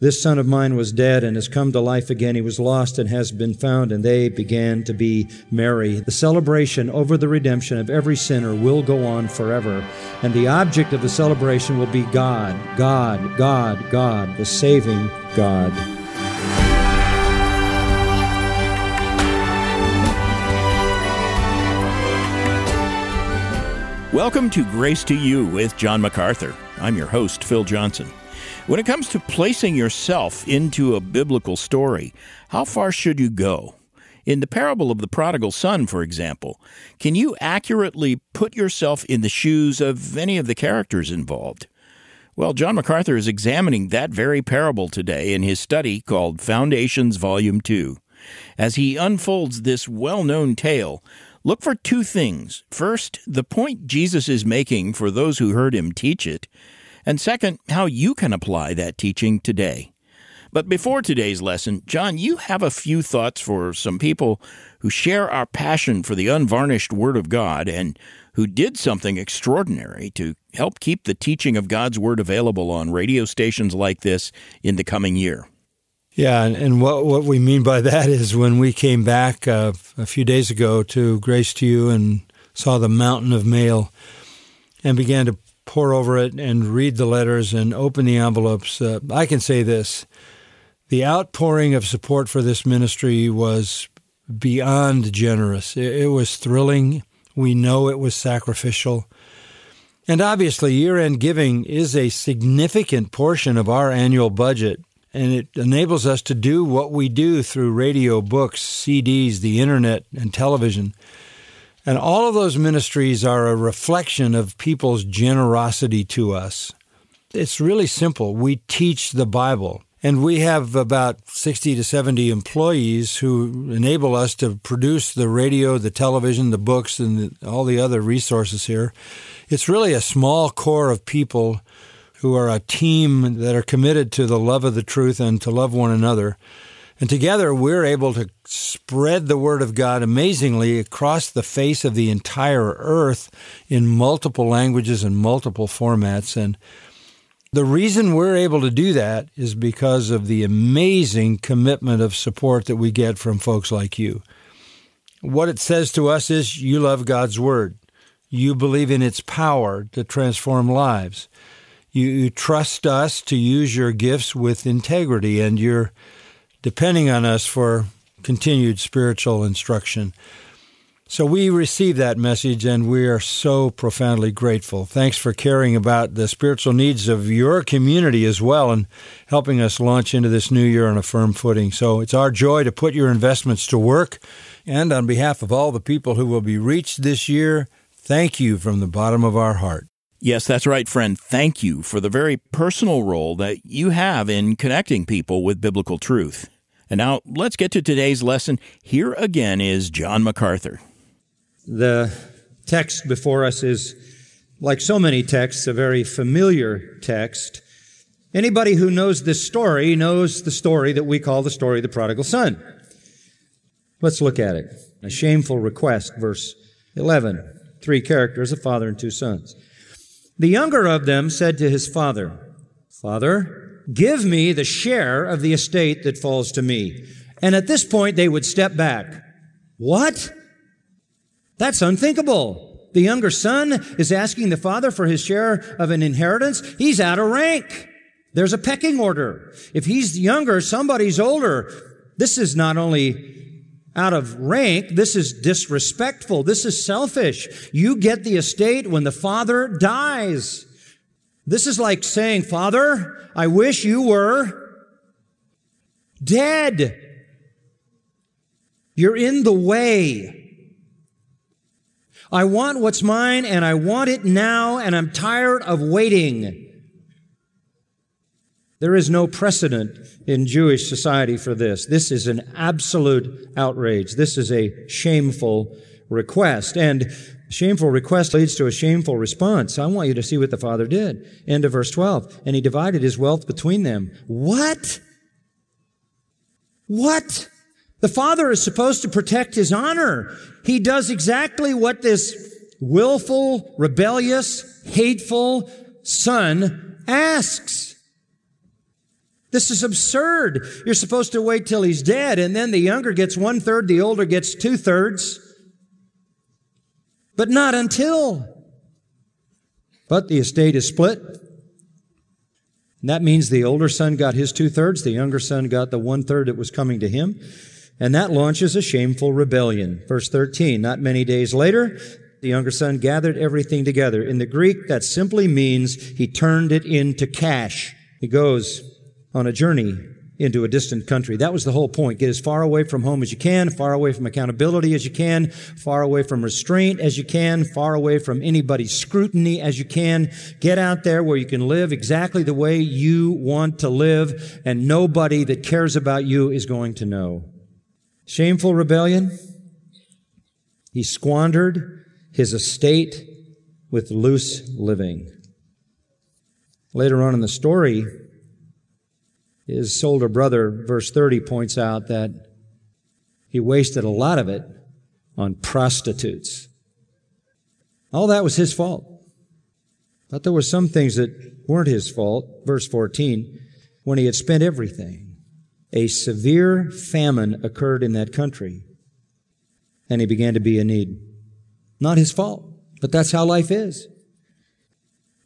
This son of mine was dead and has come to life again. He was lost and has been found, and they began to be merry. The celebration over the redemption of every sinner will go on forever, and the object of the celebration will be God, God, God, God, the saving God. Welcome to Grace to You with John MacArthur. I'm your host, Phil Johnson. When it comes to placing yourself into a biblical story, how far should you go? In the parable of the prodigal son, for example, can you accurately put yourself in the shoes of any of the characters involved? Well, John MacArthur is examining that very parable today in his study called Foundations Volume 2. As he unfolds this well known tale, look for two things. First, the point Jesus is making for those who heard him teach it, and second, how you can apply that teaching today. But before today's lesson, John, you have a few thoughts for some people who share our passion for the unvarnished Word of God and who did something extraordinary to help keep the teaching of God's Word available on radio stations like this in the coming year. Yeah, and, what what we mean by that is when we came back uh, a few days ago to Grace to You and saw the mountain of mail and began to pore over it and read the letters and open the envelopes, uh, I can say this. The outpouring of support for this ministry was beyond generous. It, it was thrilling. We know it was sacrificial. And obviously, year end giving is a significant portion of our annual budget, and it enables us to do what we do through radio, books, CDs, the internet, and television. And all of those ministries are a reflection of people's generosity to us. It's really simple. We teach the Bible. And we have about 60 to 70 employees who enable us to produce the radio, the television, the books, and the, all the other resources here. It's really a small core of people who are a team that are committed to the love of the truth and to love one another. And together we're able to spread the word of God amazingly across the face of the entire earth in multiple languages and multiple formats. And the reason we're able to do that is because of the amazing commitment of support that we get from folks like you. What it says to us is you love God's word. You believe in its power to transform lives. You, you trust us to use your gifts with integrity and you're depending on us for continued spiritual instruction. So we receive that message and we are so profoundly grateful. Thanks for caring about the spiritual needs of your community as well and helping us launch into this new year on a firm footing. So it's our joy to put your investments to work. And on behalf of all the people who will be reached this year, thank you from the bottom of our heart. Yes, that's right, friend. Thank you for the very personal role that you have in connecting people with biblical truth. And now let's get to today's lesson. Here again is John MacArthur. The text before us is, like so many texts, a very familiar text. Anybody who knows this story knows the story that we call the story of the prodigal son. Let's look at it. A shameful request, verse 11. Three characters, a father and two sons. The younger of them said to his father, Father, Give me the share of the estate that falls to me. And at this point, they would step back. What? That's unthinkable. The younger son is asking the father for his share of an inheritance. He's out of rank. There's a pecking order. If he's younger, somebody's older. This is not only out of rank, this is disrespectful. This is selfish. You get the estate when the father dies. This is like saying, Father, I wish you were dead. You're in the way. I want what's mine and I want it now and I'm tired of waiting. There is no precedent in Jewish society for this. This is an absolute outrage. This is a shameful request. And shameful request leads to a shameful response. I want you to see what the father did. End of verse 12. And he divided his wealth between them. What? What? The father is supposed to protect his honor. He does exactly what this willful, rebellious, hateful son asks. This is absurd. You're supposed to wait till he's dead, and then the younger gets one third, the older gets two thirds. But not until. But the estate is split. And that means the older son got his two thirds, the younger son got the one third that was coming to him. And that launches a shameful rebellion. Verse 13, not many days later, the younger son gathered everything together. In the Greek, that simply means he turned it into cash. He goes on a journey into a distant country. That was the whole point. Get as far away from home as you can, far away from accountability as you can, far away from restraint as you can, far away from anybody's scrutiny as you can. Get out there where you can live exactly the way you want to live and nobody that cares about you is going to know. Shameful rebellion. He squandered his estate with loose living. Later on in the story, his older brother, verse 30, points out that he wasted a lot of it on prostitutes. All that was his fault. But there were some things that weren't his fault. Verse 14, when he had spent everything, a severe famine occurred in that country, and he began to be in need. Not his fault, but that's how life is.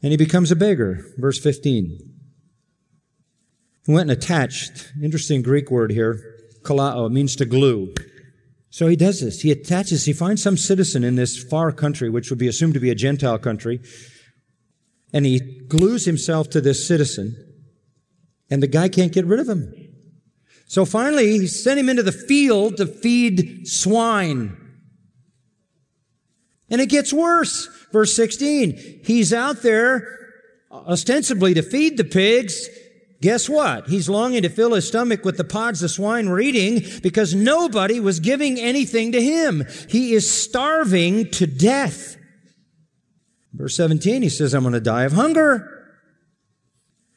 And he becomes a beggar. Verse 15. He went and attached, interesting Greek word here, kollao, means to glue. So he does this. He attaches, he finds some citizen in this far country, which would be assumed to be a Gentile country, and he glues himself to this citizen, and the guy can't get rid of him. So finally, he sent him into the field to feed swine. And it gets worse. Verse 16. He's out there ostensibly to feed the pigs, Guess what? He's longing to fill his stomach with the pods the swine were eating because nobody was giving anything to him. He is starving to death. Verse 17, he says, I'm going to die of hunger.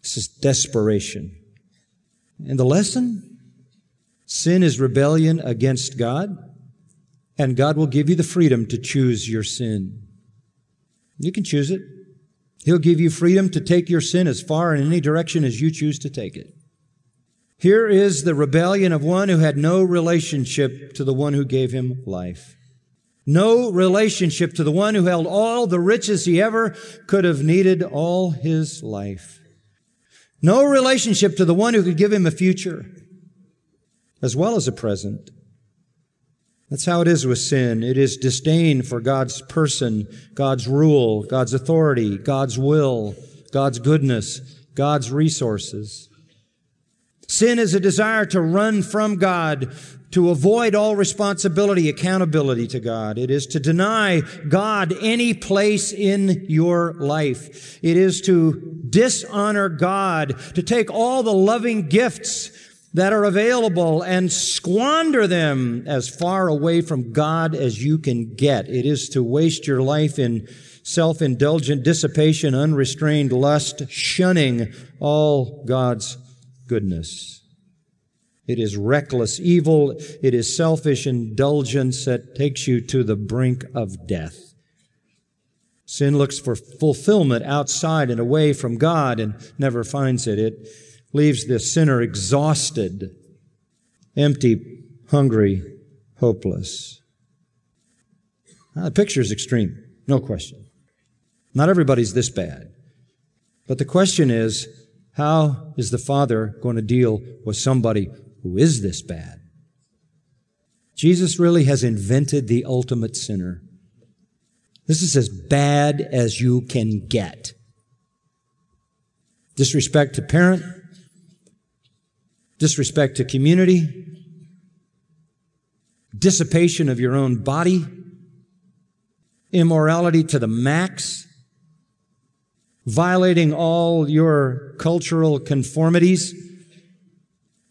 This is desperation. And the lesson? Sin is rebellion against God, and God will give you the freedom to choose your sin. You can choose it. He'll give you freedom to take your sin as far in any direction as you choose to take it. Here is the rebellion of one who had no relationship to the one who gave him life. No relationship to the one who held all the riches he ever could have needed all his life. No relationship to the one who could give him a future as well as a present. That's how it is with sin. It is disdain for God's person, God's rule, God's authority, God's will, God's goodness, God's resources. Sin is a desire to run from God, to avoid all responsibility, accountability to God. It is to deny God any place in your life. It is to dishonor God, to take all the loving gifts that are available and squander them as far away from God as you can get. It is to waste your life in self-indulgent dissipation, unrestrained lust, shunning all God's goodness. It is reckless evil. It is selfish indulgence that takes you to the brink of death. Sin looks for fulfillment outside and away from God and never finds it. It leaves the sinner exhausted, empty, hungry, hopeless. Now, the picture is extreme, no question. Not everybody's this bad. But the question is, how is the Father going to deal with somebody who is this bad? Jesus really has invented the ultimate sinner. This is as bad as you can get. Disrespect to parent, disrespect to community, dissipation of your own body, immorality to the max, violating all your cultural conformities,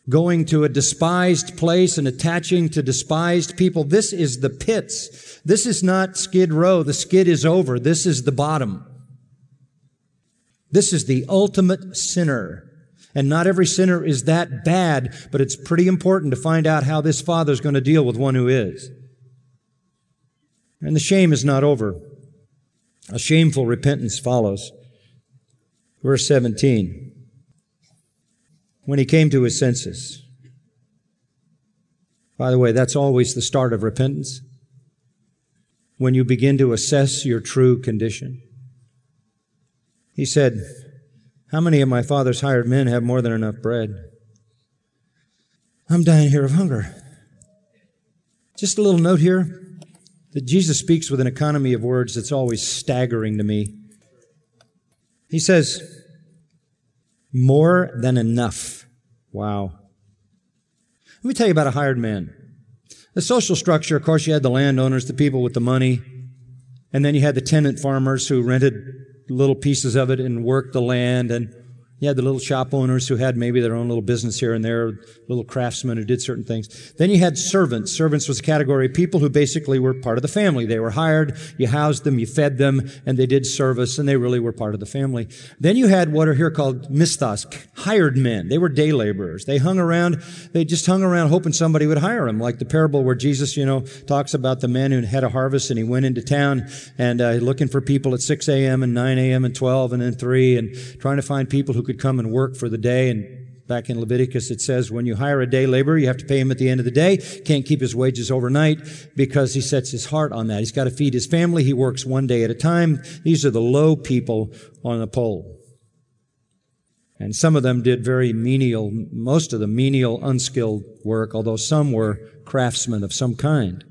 going to a despised place and attaching to despised people. This is the pits. This is not skid row. The skid is over. This is the bottom. This is the ultimate sinner. And not every sinner is that bad, but it's pretty important to find out how this father is going to deal with one who is. And the shame is not over. A shameful repentance follows. Verse 17. when he came to his senses. By the way, that's always the start of repentance. When you begin to assess your true condition. He said, How many of my father's hired men have more than enough bread? I'm dying here of hunger. Just a little note here that Jesus speaks with an economy of words that's always staggering to me. He says, more than enough. Wow. Let me tell you about a hired man. The social structure, of course, you had the landowners, the people with the money, and then you had the tenant farmers who rented little pieces of it and work the land and you had the little shop owners who had maybe their own little business here and there, little craftsmen who did certain things. Then you had servants. Servants was a category of people who basically were part of the family. They were hired, you housed them, you fed them, and they did service, and they really were part of the family. Then you had what are here called misthas, hired men. They were day laborers. They hung around, they just hung around hoping somebody would hire them, like the parable where Jesus, you know, talks about the man who had a harvest and he went into town and uh, looking for people at 6 a.m. and 9 a.m. and 12 and then 3 and trying to find people who could come and work for the day. And back in Leviticus, it says when you hire a day laborer, you have to pay him at the end of the day. Can't keep his wages overnight because he sets his heart on that. He's got to feed his family. He works one day at a time. These are the low people on the pole. And some of them did very menial, most of them menial, unskilled work, although some were craftsmen of some kind.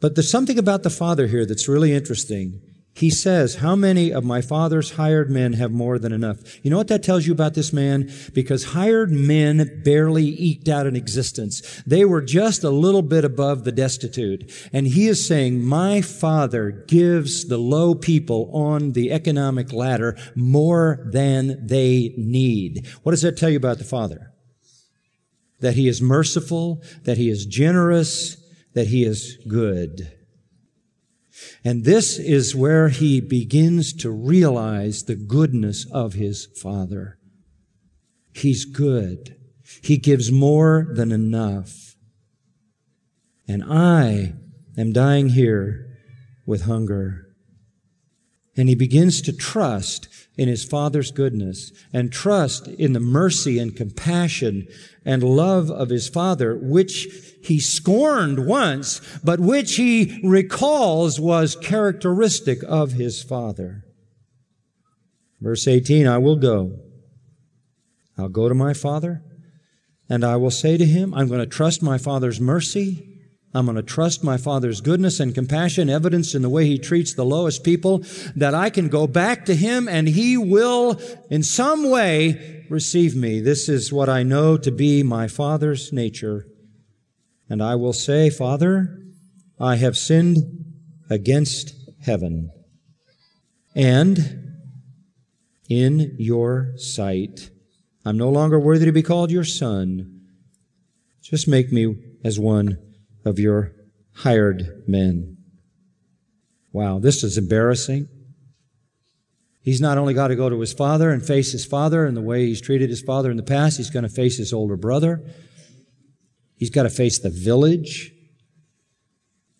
But there's something about the Father here that's really interesting he says, How many of my father's hired men have more than enough? You know what that tells you about this man? Because hired men barely eked out an existence. They were just a little bit above the destitute. And he is saying, My father gives the low people on the economic ladder more than they need. What does that tell you about the father? That he is merciful, that he is generous, that he is good. And this is where he begins to realize the goodness of his Father. He's good. He gives more than enough. And I am dying here with hunger. And he begins to trust in his Father's goodness and trust in the mercy and compassion and love of his Father, which he scorned once, but which he recalls was characteristic of his Father. Verse 18, I will go. I'll go to my Father and I will say to him, I'm going to trust my Father's mercy I'm going to trust my Father's goodness and compassion, evidenced in the way He treats the lowest people, that I can go back to Him and He will, in some way, receive me. This is what I know to be my Father's nature. And I will say, Father, I have sinned against heaven and in your sight. I'm no longer worthy to be called your son. Just make me as one of your hired men. Wow, this is embarrassing. He's not only got to go to his father and face his father and the way he's treated his father in the past, he's going to face his older brother. He's got to face the village.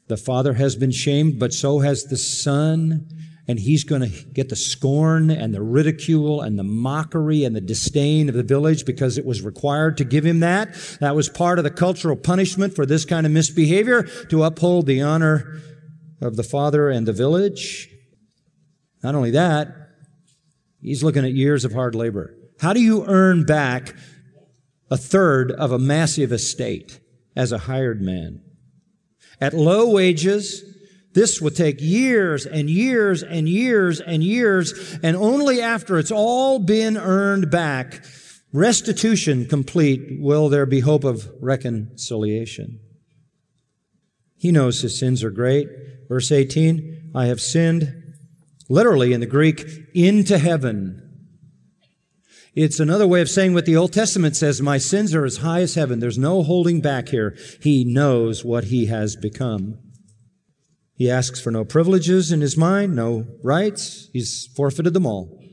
The father has been shamed, but so has the son and he's going to get the scorn and the ridicule and the mockery and the disdain of the village because it was required to give him that. That was part of the cultural punishment for this kind of misbehavior to uphold the honor of the father and the village. Not only that, he's looking at years of hard labor. How do you earn back a third of a massive estate as a hired man? At low wages, this will take years and years and years and years, and only after it's all been earned back, restitution complete, will there be hope of reconciliation. He knows his sins are great. Verse 18, I have sinned, literally in the Greek, into heaven. It's another way of saying what the Old Testament says, my sins are as high as heaven. There's no holding back here. He knows what he has become. He asks for no privileges in his mind, no rights. He's forfeited them all.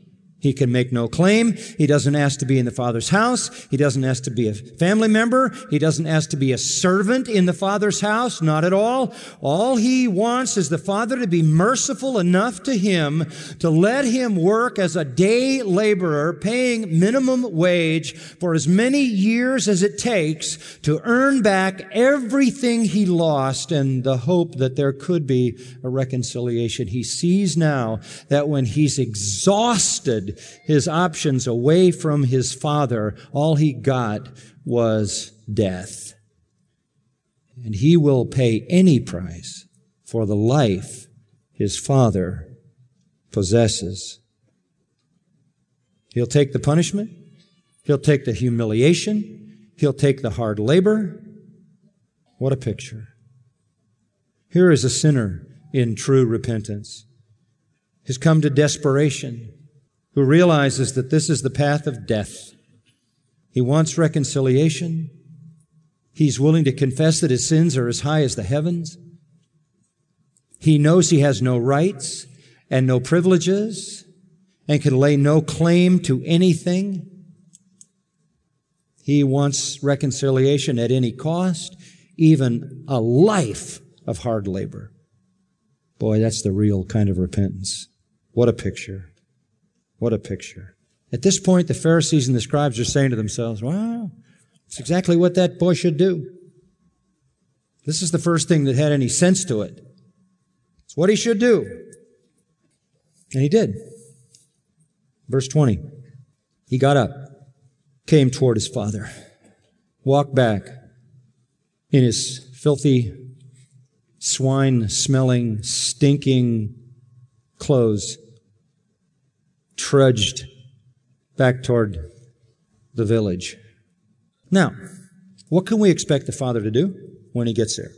He can make no claim. He doesn't ask to be in the Father's house. He doesn't ask to be a family member. He doesn't ask to be a servant in the Father's house. Not at all. All he wants is the Father to be merciful enough to him to let him work as a day laborer, paying minimum wage for as many years as it takes to earn back everything he lost and the hope that there could be a reconciliation. He sees now that when he's exhausted his options away from his father, all he got was death. And he will pay any price for the life his father possesses. He'll take the punishment. He'll take the humiliation. He'll take the hard labor. What a picture. Here is a sinner in true repentance. He's come to desperation who realizes that this is the path of death. He wants reconciliation. He's willing to confess that his sins are as high as the heavens. He knows he has no rights and no privileges and can lay no claim to anything. He wants reconciliation at any cost, even a life of hard labor. Boy, that's the real kind of repentance. What a picture. What a picture. At this point, the Pharisees and the scribes are saying to themselves, wow, it's exactly what that boy should do. This is the first thing that had any sense to it. It's what he should do. And he did. Verse 20. He got up, came toward his father, walked back in his filthy, swine smelling, stinking clothes trudged back toward the village. Now, what can we expect the Father to do when he gets there?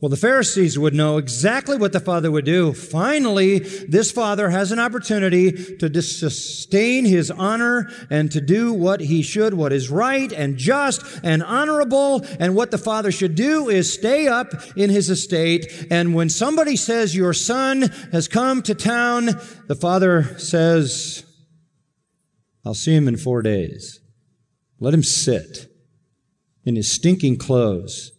Well, the Pharisees would know exactly what the Father would do. Finally, this Father has an opportunity to sustain his honor and to do what he should, what is right and just and honorable. And what the Father should do is stay up in his estate. And when somebody says, your son has come to town, the Father says, I'll see him in four days. Let him sit in his stinking clothes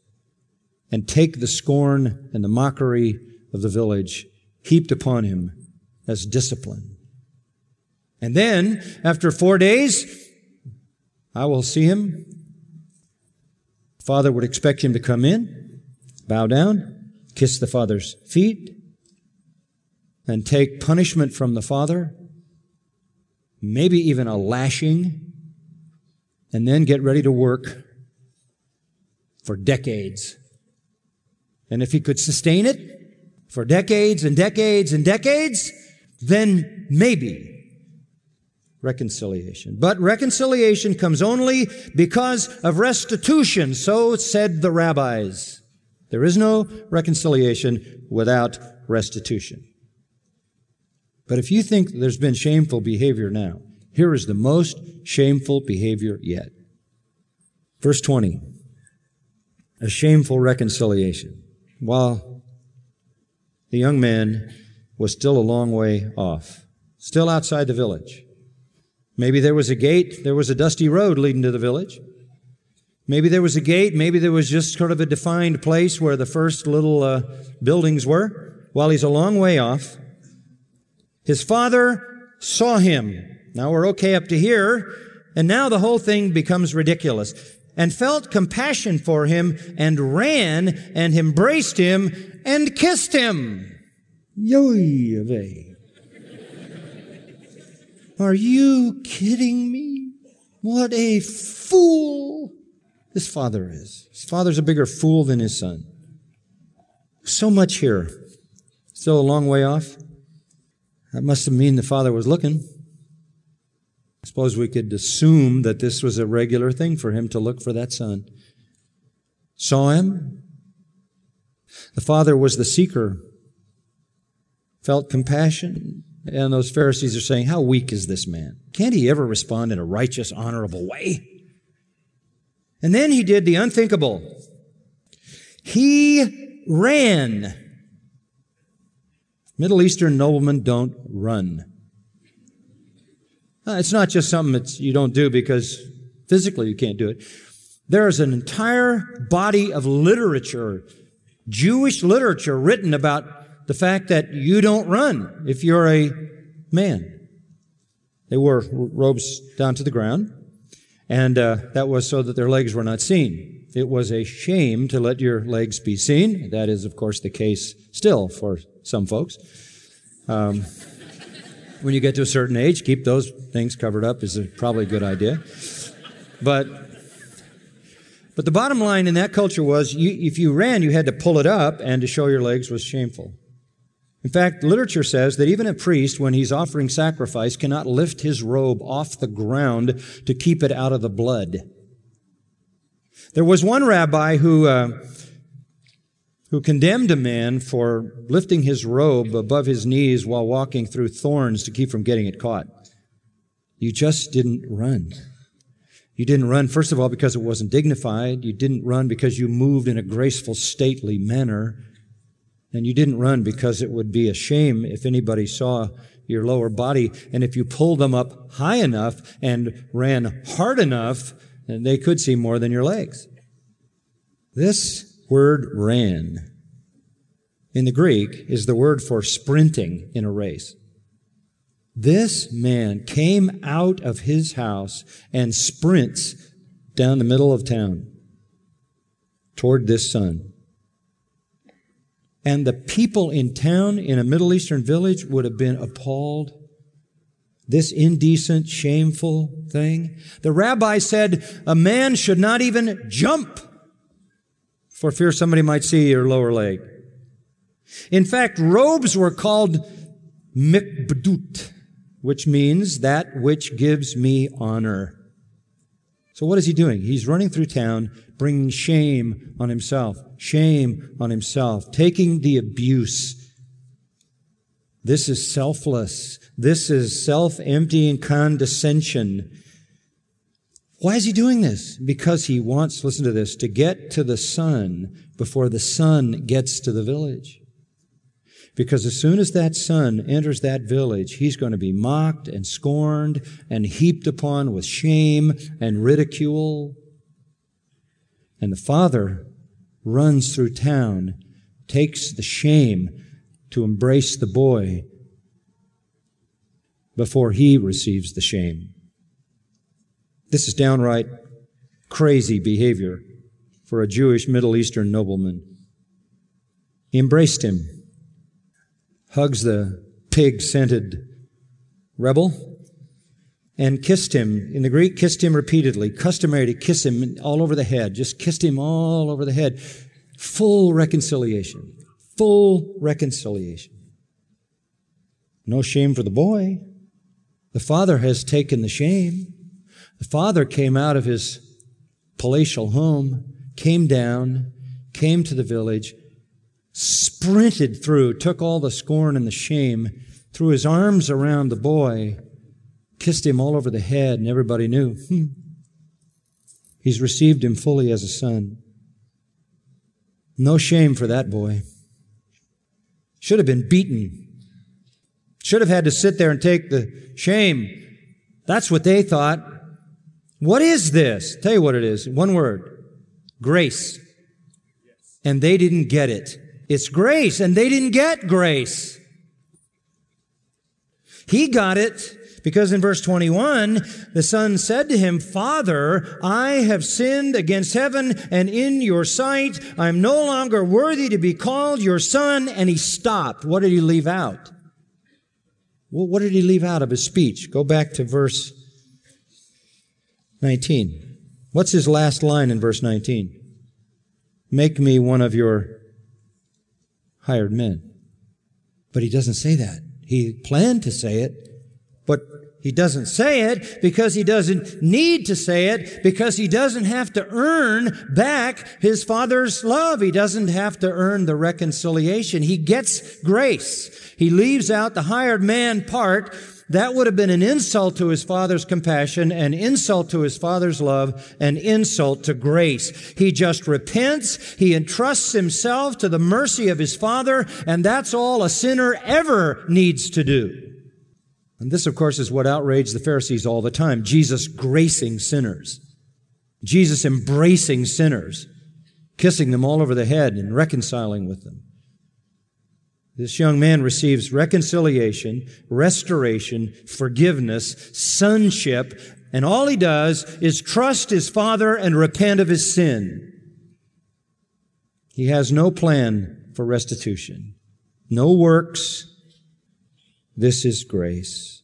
and take the scorn and the mockery of the village heaped upon him as discipline. And then, after four days, I will see him. Father would expect him to come in, bow down, kiss the father's feet, and take punishment from the father, maybe even a lashing, and then get ready to work for decades and if he could sustain it for decades and decades and decades, then maybe reconciliation. But reconciliation comes only because of restitution, so said the rabbis. There is no reconciliation without restitution. But if you think there's been shameful behavior now, here is the most shameful behavior yet. Verse 20. A shameful reconciliation while the young man was still a long way off, still outside the village. Maybe there was a gate, there was a dusty road leading to the village. Maybe there was a gate, maybe there was just sort of a defined place where the first little uh, buildings were. While he's a long way off, his father saw him. Now we're okay up to here, and now the whole thing becomes ridiculous and felt compassion for him and ran and embraced him and kissed him. Yoy Are you kidding me? What a fool this father is. His father's a bigger fool than his son. So much here. Still a long way off. That must have mean the father was looking. I suppose we could assume that this was a regular thing for him to look for that son. Saw him. The father was the seeker. Felt compassion. And those Pharisees are saying, How weak is this man? Can't he ever respond in a righteous, honorable way? And then he did the unthinkable. He ran. Middle Eastern noblemen don't run. Uh, it's not just something that you don't do because physically you can't do it. There is an entire body of literature, Jewish literature written about the fact that you don't run if you're a man. They wore robes down to the ground, and uh, that was so that their legs were not seen. It was a shame to let your legs be seen. That is, of course, the case still for some folks. Um, when you get to a certain age, keep those things covered up is a, probably a good idea. But but the bottom line in that culture was you, if you ran, you had to pull it up, and to show your legs was shameful. In fact, literature says that even a priest, when he's offering sacrifice, cannot lift his robe off the ground to keep it out of the blood. There was one rabbi who, uh, who condemned a man for lifting his robe above his knees while walking through thorns to keep from getting it caught. You just didn't run. You didn't run, first of all, because it wasn't dignified. You didn't run because you moved in a graceful, stately manner. And you didn't run because it would be a shame if anybody saw your lower body. And if you pulled them up high enough and ran hard enough, they could see more than your legs. This word ran in the Greek is the word for sprinting in a race. This man came out of his house and sprints down the middle of town toward this son. And the people in town in a Middle Eastern village would have been appalled. This indecent, shameful thing. The rabbi said a man should not even jump for fear somebody might see your lower leg. In fact, robes were called mikbdut, which means that which gives me honor. So what is he doing? He's running through town, bringing shame on himself, shame on himself, taking the abuse. This is selfless. This is self-emptying condescension. Why is he doing this? Because he wants, listen to this, to get to the son before the son gets to the village. Because as soon as that son enters that village, he's going to be mocked and scorned and heaped upon with shame and ridicule. And the father runs through town, takes the shame to embrace the boy before he receives the shame. This is downright crazy behavior for a Jewish Middle Eastern nobleman. He embraced him hugs the pig scented rebel and kissed him. In the Greek, kissed him repeatedly. Customary to kiss him all over the head. Just kissed him all over the head. Full reconciliation. Full reconciliation. No shame for the boy. The father has taken the shame. The father came out of his palatial home, came down, came to the village, sprinted through, took all the scorn and the shame, threw his arms around the boy, kissed him all over the head, and everybody knew. Hmm. He's received him fully as a son. No shame for that boy. Should have been beaten. Should have had to sit there and take the shame. That's what they thought. What is this? Tell you what it is. One word. Grace. And they didn't get it. It's grace, and they didn't get grace. He got it because in verse 21, the son said to him, Father, I have sinned against heaven and in your sight. I am no longer worthy to be called your son. And he stopped. What did he leave out? Well, what did he leave out of his speech? Go back to verse 19. What's his last line in verse 19? Make me one of your hired men. But he doesn't say that. He planned to say it, he doesn't say it because he doesn't need to say it because he doesn't have to earn back his father's love. He doesn't have to earn the reconciliation. He gets grace. He leaves out the hired man part that would have been an insult to his father's compassion, an insult to his father's love, an insult to grace. He just repents. He entrusts himself to the mercy of his father, and that's all a sinner ever needs to do. And this, of course, is what outraged the Pharisees all the time. Jesus gracing sinners. Jesus embracing sinners, kissing them all over the head and reconciling with them. This young man receives reconciliation, restoration, forgiveness, sonship, and all he does is trust his father and repent of his sin. He has no plan for restitution, no works. This is grace.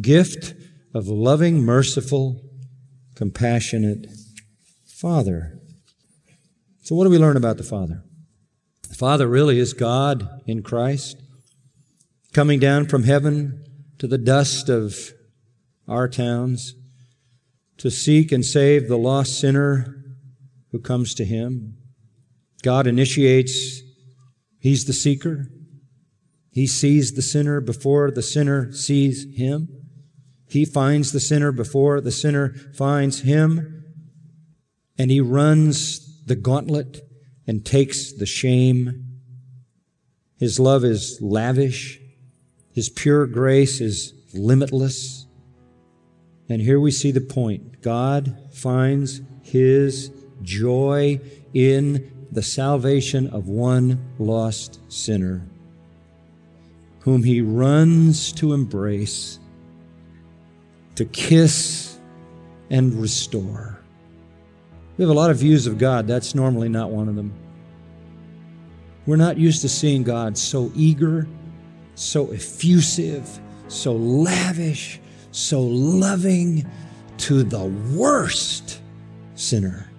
Gift of loving, merciful, compassionate Father. So, what do we learn about the Father? The Father really is God in Christ, coming down from heaven to the dust of our towns to seek and save the lost sinner who comes to Him. God initiates, He's the seeker. He sees the sinner before the sinner sees Him. He finds the sinner before the sinner finds Him. And He runs the gauntlet and takes the shame. His love is lavish. His pure grace is limitless. And here we see the point. God finds His joy in the salvation of one lost sinner, whom He runs to embrace, to kiss, and restore. We have a lot of views of God. That's normally not one of them. We're not used to seeing God so eager, so effusive, so lavish, so loving to the worst sinner.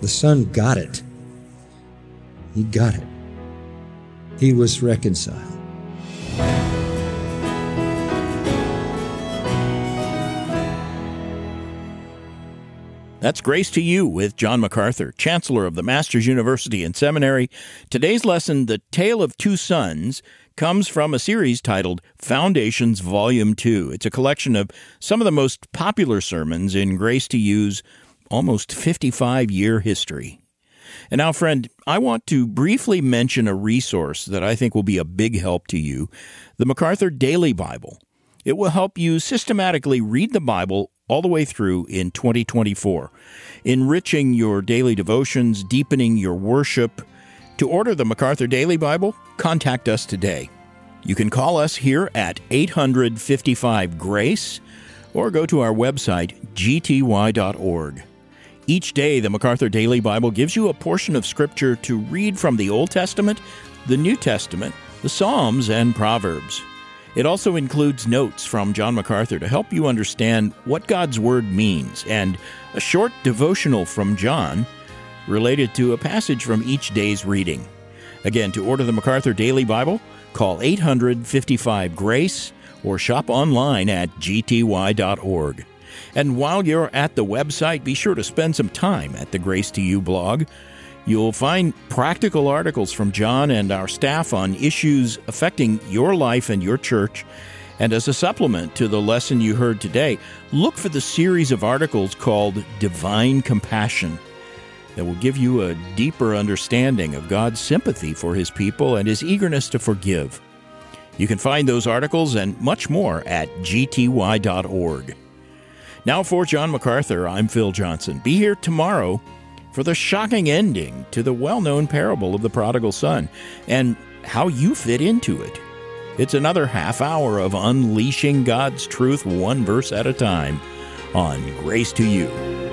The Son got it. He got it. He was reconciled. That's Grace to You with John MacArthur, Chancellor of the Master's University and Seminary. Today's lesson, The Tale of Two Sons, comes from a series titled Foundations Volume 2. It's a collection of some of the most popular sermons in Grace to You's almost 55 year history. And now, friend, I want to briefly mention a resource that I think will be a big help to you the MacArthur Daily Bible. It will help you systematically read the Bible all the way through in 2024, enriching your daily devotions, deepening your worship. To order the MacArthur Daily Bible, contact us today. You can call us here at 855 Grace or go to our website, gty.org. Each day, the MacArthur Daily Bible gives you a portion of Scripture to read from the Old Testament, the New Testament, the Psalms, and Proverbs. It also includes notes from John MacArthur to help you understand what God's Word means and a short devotional from John related to a passage from each day's reading. Again, to order the MacArthur Daily Bible, call 855 Grace or shop online at gty.org. And while you're at the website, be sure to spend some time at the Grace to You blog. You'll find practical articles from John and our staff on issues affecting your life and your church. And as a supplement to the lesson you heard today, look for the series of articles called Divine Compassion that will give you a deeper understanding of God's sympathy for His people and His eagerness to forgive. You can find those articles and much more at gty.org. Now, for John MacArthur, I'm Phil Johnson. Be here tomorrow for the shocking ending to the well known parable of the prodigal son and how you fit into it. It's another half hour of unleashing God's truth one verse at a time on Grace to You.